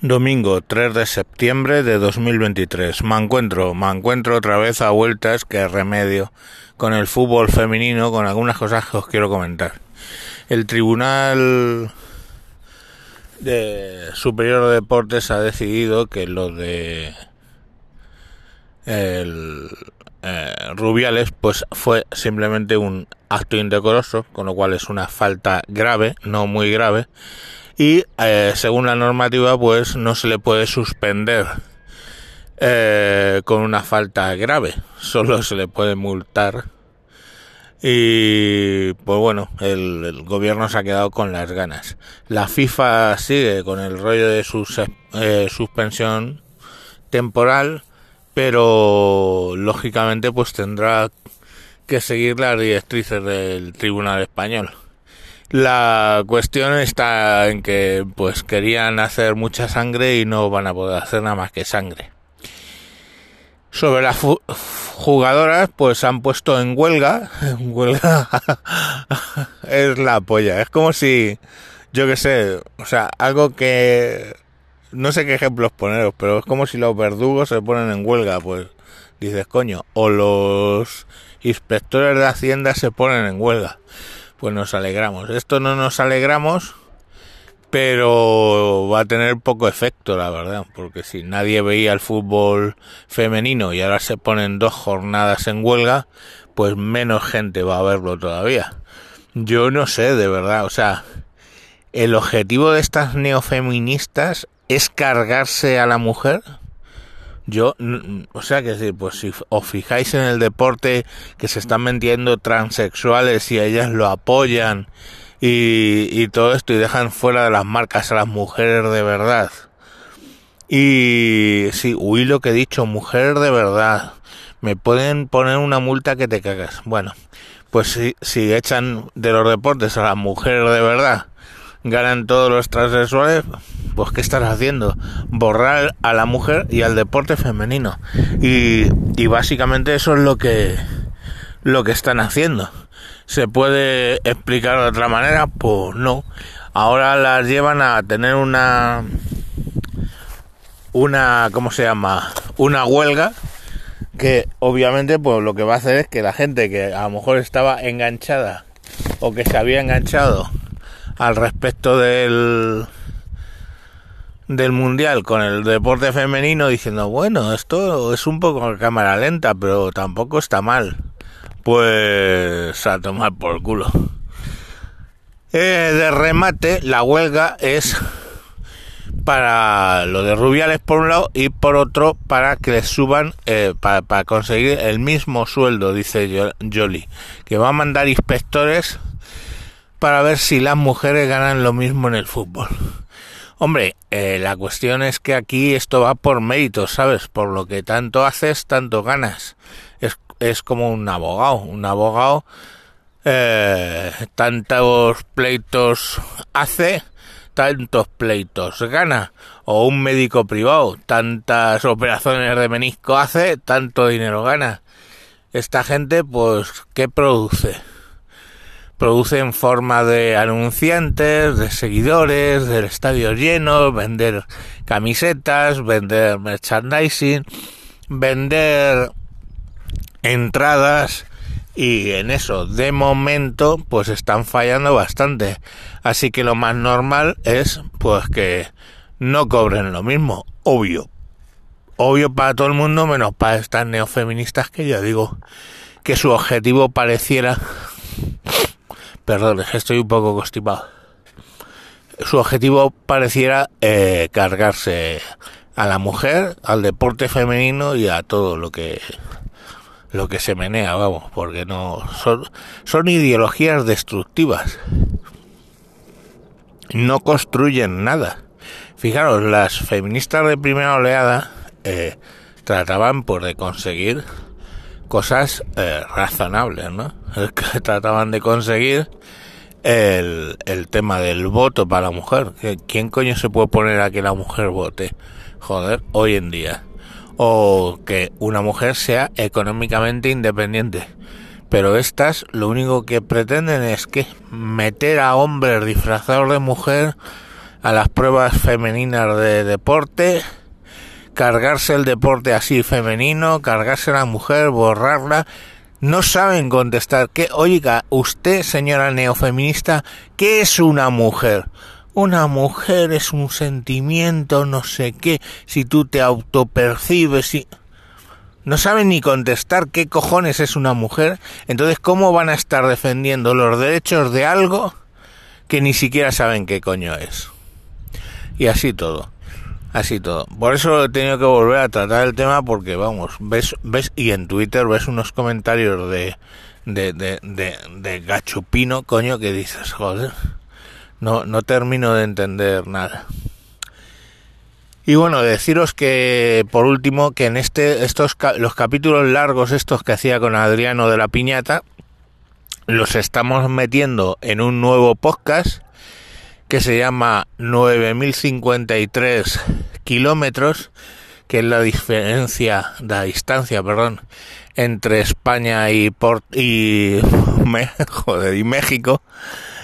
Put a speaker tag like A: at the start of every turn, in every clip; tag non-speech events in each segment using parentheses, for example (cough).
A: Domingo 3 de septiembre de 2023. Me encuentro, me encuentro otra vez a vueltas que remedio con el fútbol femenino, con algunas cosas que os quiero comentar. El Tribunal de Superior de Deportes ha decidido que lo de eh, Rubiales pues fue simplemente un acto indecoroso, con lo cual es una falta grave, no muy grave y eh, según la normativa pues no se le puede suspender eh, con una falta grave, (laughs) solo se le puede multar y pues bueno, el, gobierno se ha quedado con las ganas. La FIFA sigue con el rollo de su eh, suspensión temporal, pero lógicamente pues tendrá que seguir las directrices del Tribunal Español. La cuestión está en que pues querían hacer mucha sangre y no van a poder hacer nada más que sangre. Sobre las jugadoras pues han puesto en huelga, (laughs) huelga (laughs) es la polla, es como si yo que sé, o sea, algo que no sé qué ejemplos poneros, pero es como si los verdugos se ponen en huelga, pues dices, coño, o los inspectores de Hacienda se ponen en huelga pues nos alegramos. Esto no nos alegramos, pero va a tener poco efecto, la verdad, porque si nadie veía el fútbol femenino y ahora se ponen dos jornadas en huelga, pues menos gente va a verlo todavía. Yo no sé, de verdad, o sea, el objetivo de estas neofeministas es cargarse a la mujer. Yo, o sea, que decir, pues si os fijáis en el deporte que se están metiendo transexuales y ellas lo apoyan y, todo esto y dejan fuera de las marcas a las mujeres de verdad. Y sí, huí lo que he dicho, mujer de verdad. Me pueden poner una multa que te cagas. Bueno, pues si, si echan de los deportes a las mujeres de verdad, ganan todos los transexuales, pues ¿qué estás haciendo? Borrar a la mujer y al deporte femenino. Y, básicamente eso es lo que, lo que están haciendo. ¿Se puede explicar de otra manera? Pues no. Ahora las llevan a tener una, una, ¿cómo se llama? Una huelga que obviamente pues lo que va a hacer es que la gente que a lo mejor estaba enganchada o que se había enganchado al respecto del del mundial con el deporte femenino diciendo, bueno, esto es un poco cámara lenta, pero tampoco está mal. Pues a tomar por culo. Eh, de remate, la huelga es para lo de Rubiales por un lado y por otro para que les suban, eh, para, para, conseguir el mismo sueldo, dice Jolie, que va a mandar inspectores para ver si las mujeres ganan lo mismo en el fútbol. Hombre, eh, la cuestión es que aquí esto va por méritos, ¿sabes? Por lo que tanto haces, tanto ganas. Es, es como un abogado. Un abogado, eh, tantos pleitos hace, tantos pleitos gana. O un médico privado, tantas operaciones de menisco hace, tanto dinero gana. Esta gente, pues, ¿qué produce? Produce en forma de anunciantes, de seguidores, del estadio lleno, vender camisetas, vender merchandising, vender entradas y en eso de momento pues están fallando bastante. Así que lo más normal es pues que no cobren lo mismo, obvio. Obvio para todo el mundo menos para estas neofeministas que ya digo que su objetivo pareciera Perdón, estoy un poco constipado. Su objetivo pareciera eh, cargarse a la mujer, al deporte femenino y a todo lo que lo que se menea, vamos, porque no son son ideologías destructivas. No construyen nada. Fijaros, las feministas de primera oleada eh, trataban por de conseguir cosas eh, razonables, ¿no? (laughs) Que trataban de conseguir el, el tema del voto para la mujer. ¿Quién coño se puede poner a que la mujer vote? Joder, hoy en día. O que una mujer sea económicamente independiente. Pero estas lo único que pretenden es que meter a hombres disfrazados de mujer a las pruebas femeninas de deporte, cargarse el deporte así femenino, cargarse a la mujer, borrarla. No saben contestar que, oiga, usted, señora neofeminista, ¿qué es una mujer? Una mujer es un sentimiento, no sé qué, si tú te autopercibes, y... No saben ni contestar qué cojones es una mujer, entonces ¿cómo van a estar defendiendo los derechos de algo que ni siquiera saben qué coño es? Y así todo. Así todo. Por eso he tenido que volver a tratar el tema porque, vamos, ves, ves y en Twitter ves unos comentarios de, de, de, de, de gachupino, coño, que dices, joder, no, no termino de entender nada. Y bueno, deciros que por último que en este estos los capítulos largos estos que hacía con Adriano de la Piñata los estamos metiendo en un nuevo podcast que se llama 9053 kilómetros, que es la diferencia, la distancia, perdón, entre España y, Port y, (laughs) joder, y México.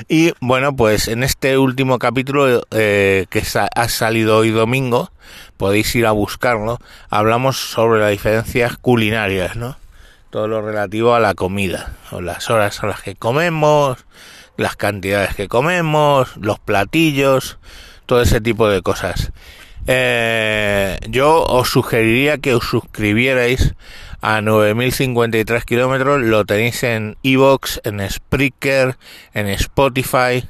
A: Y bueno, pues en este último capítulo eh, que ha salido hoy domingo, podéis ir a buscarlo, hablamos sobre las diferencias culinarias, ¿no? Todo lo relativo a la comida, o las horas a las que comemos, las cantidades que comemos, los platillos, todo ese tipo de cosas. Eh, yo os sugeriría que os suscribierais a 9053 kilómetros. Lo tenéis en Evox, en Spreaker, en Spotify.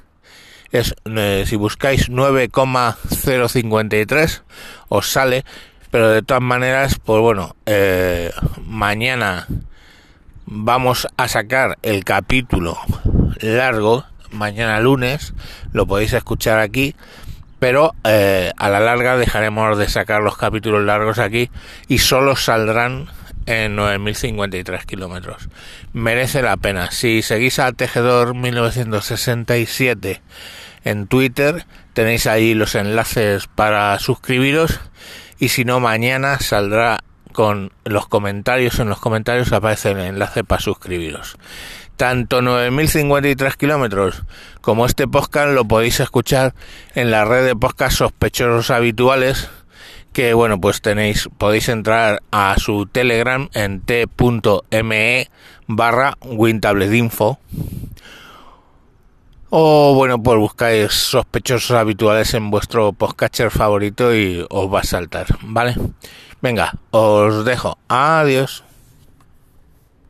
A: Es, eh, si buscáis 9,053 os sale. Pero de todas maneras, pues bueno, eh, mañana vamos a sacar el capítulo largo, mañana lunes, lo podéis escuchar aquí pero eh, a la larga dejaremos de sacar los capítulos largos aquí y solo saldrán en 9.053 kilómetros. Merece la pena. Si seguís a Tejedor 1967 en Twitter, tenéis ahí los enlaces para suscribiros y si no, mañana saldrá con los comentarios. En los comentarios aparece el enlace para suscribiros. Tanto 9.053 kilómetros como este podcast lo podéis escuchar en la red de podcast sospechosos habituales que bueno pues tenéis podéis entrar a su telegram en t.me barra wintabletinfo o bueno pues buscáis sospechosos habituales en vuestro podcatcher favorito y os va a saltar vale venga os dejo. Adiós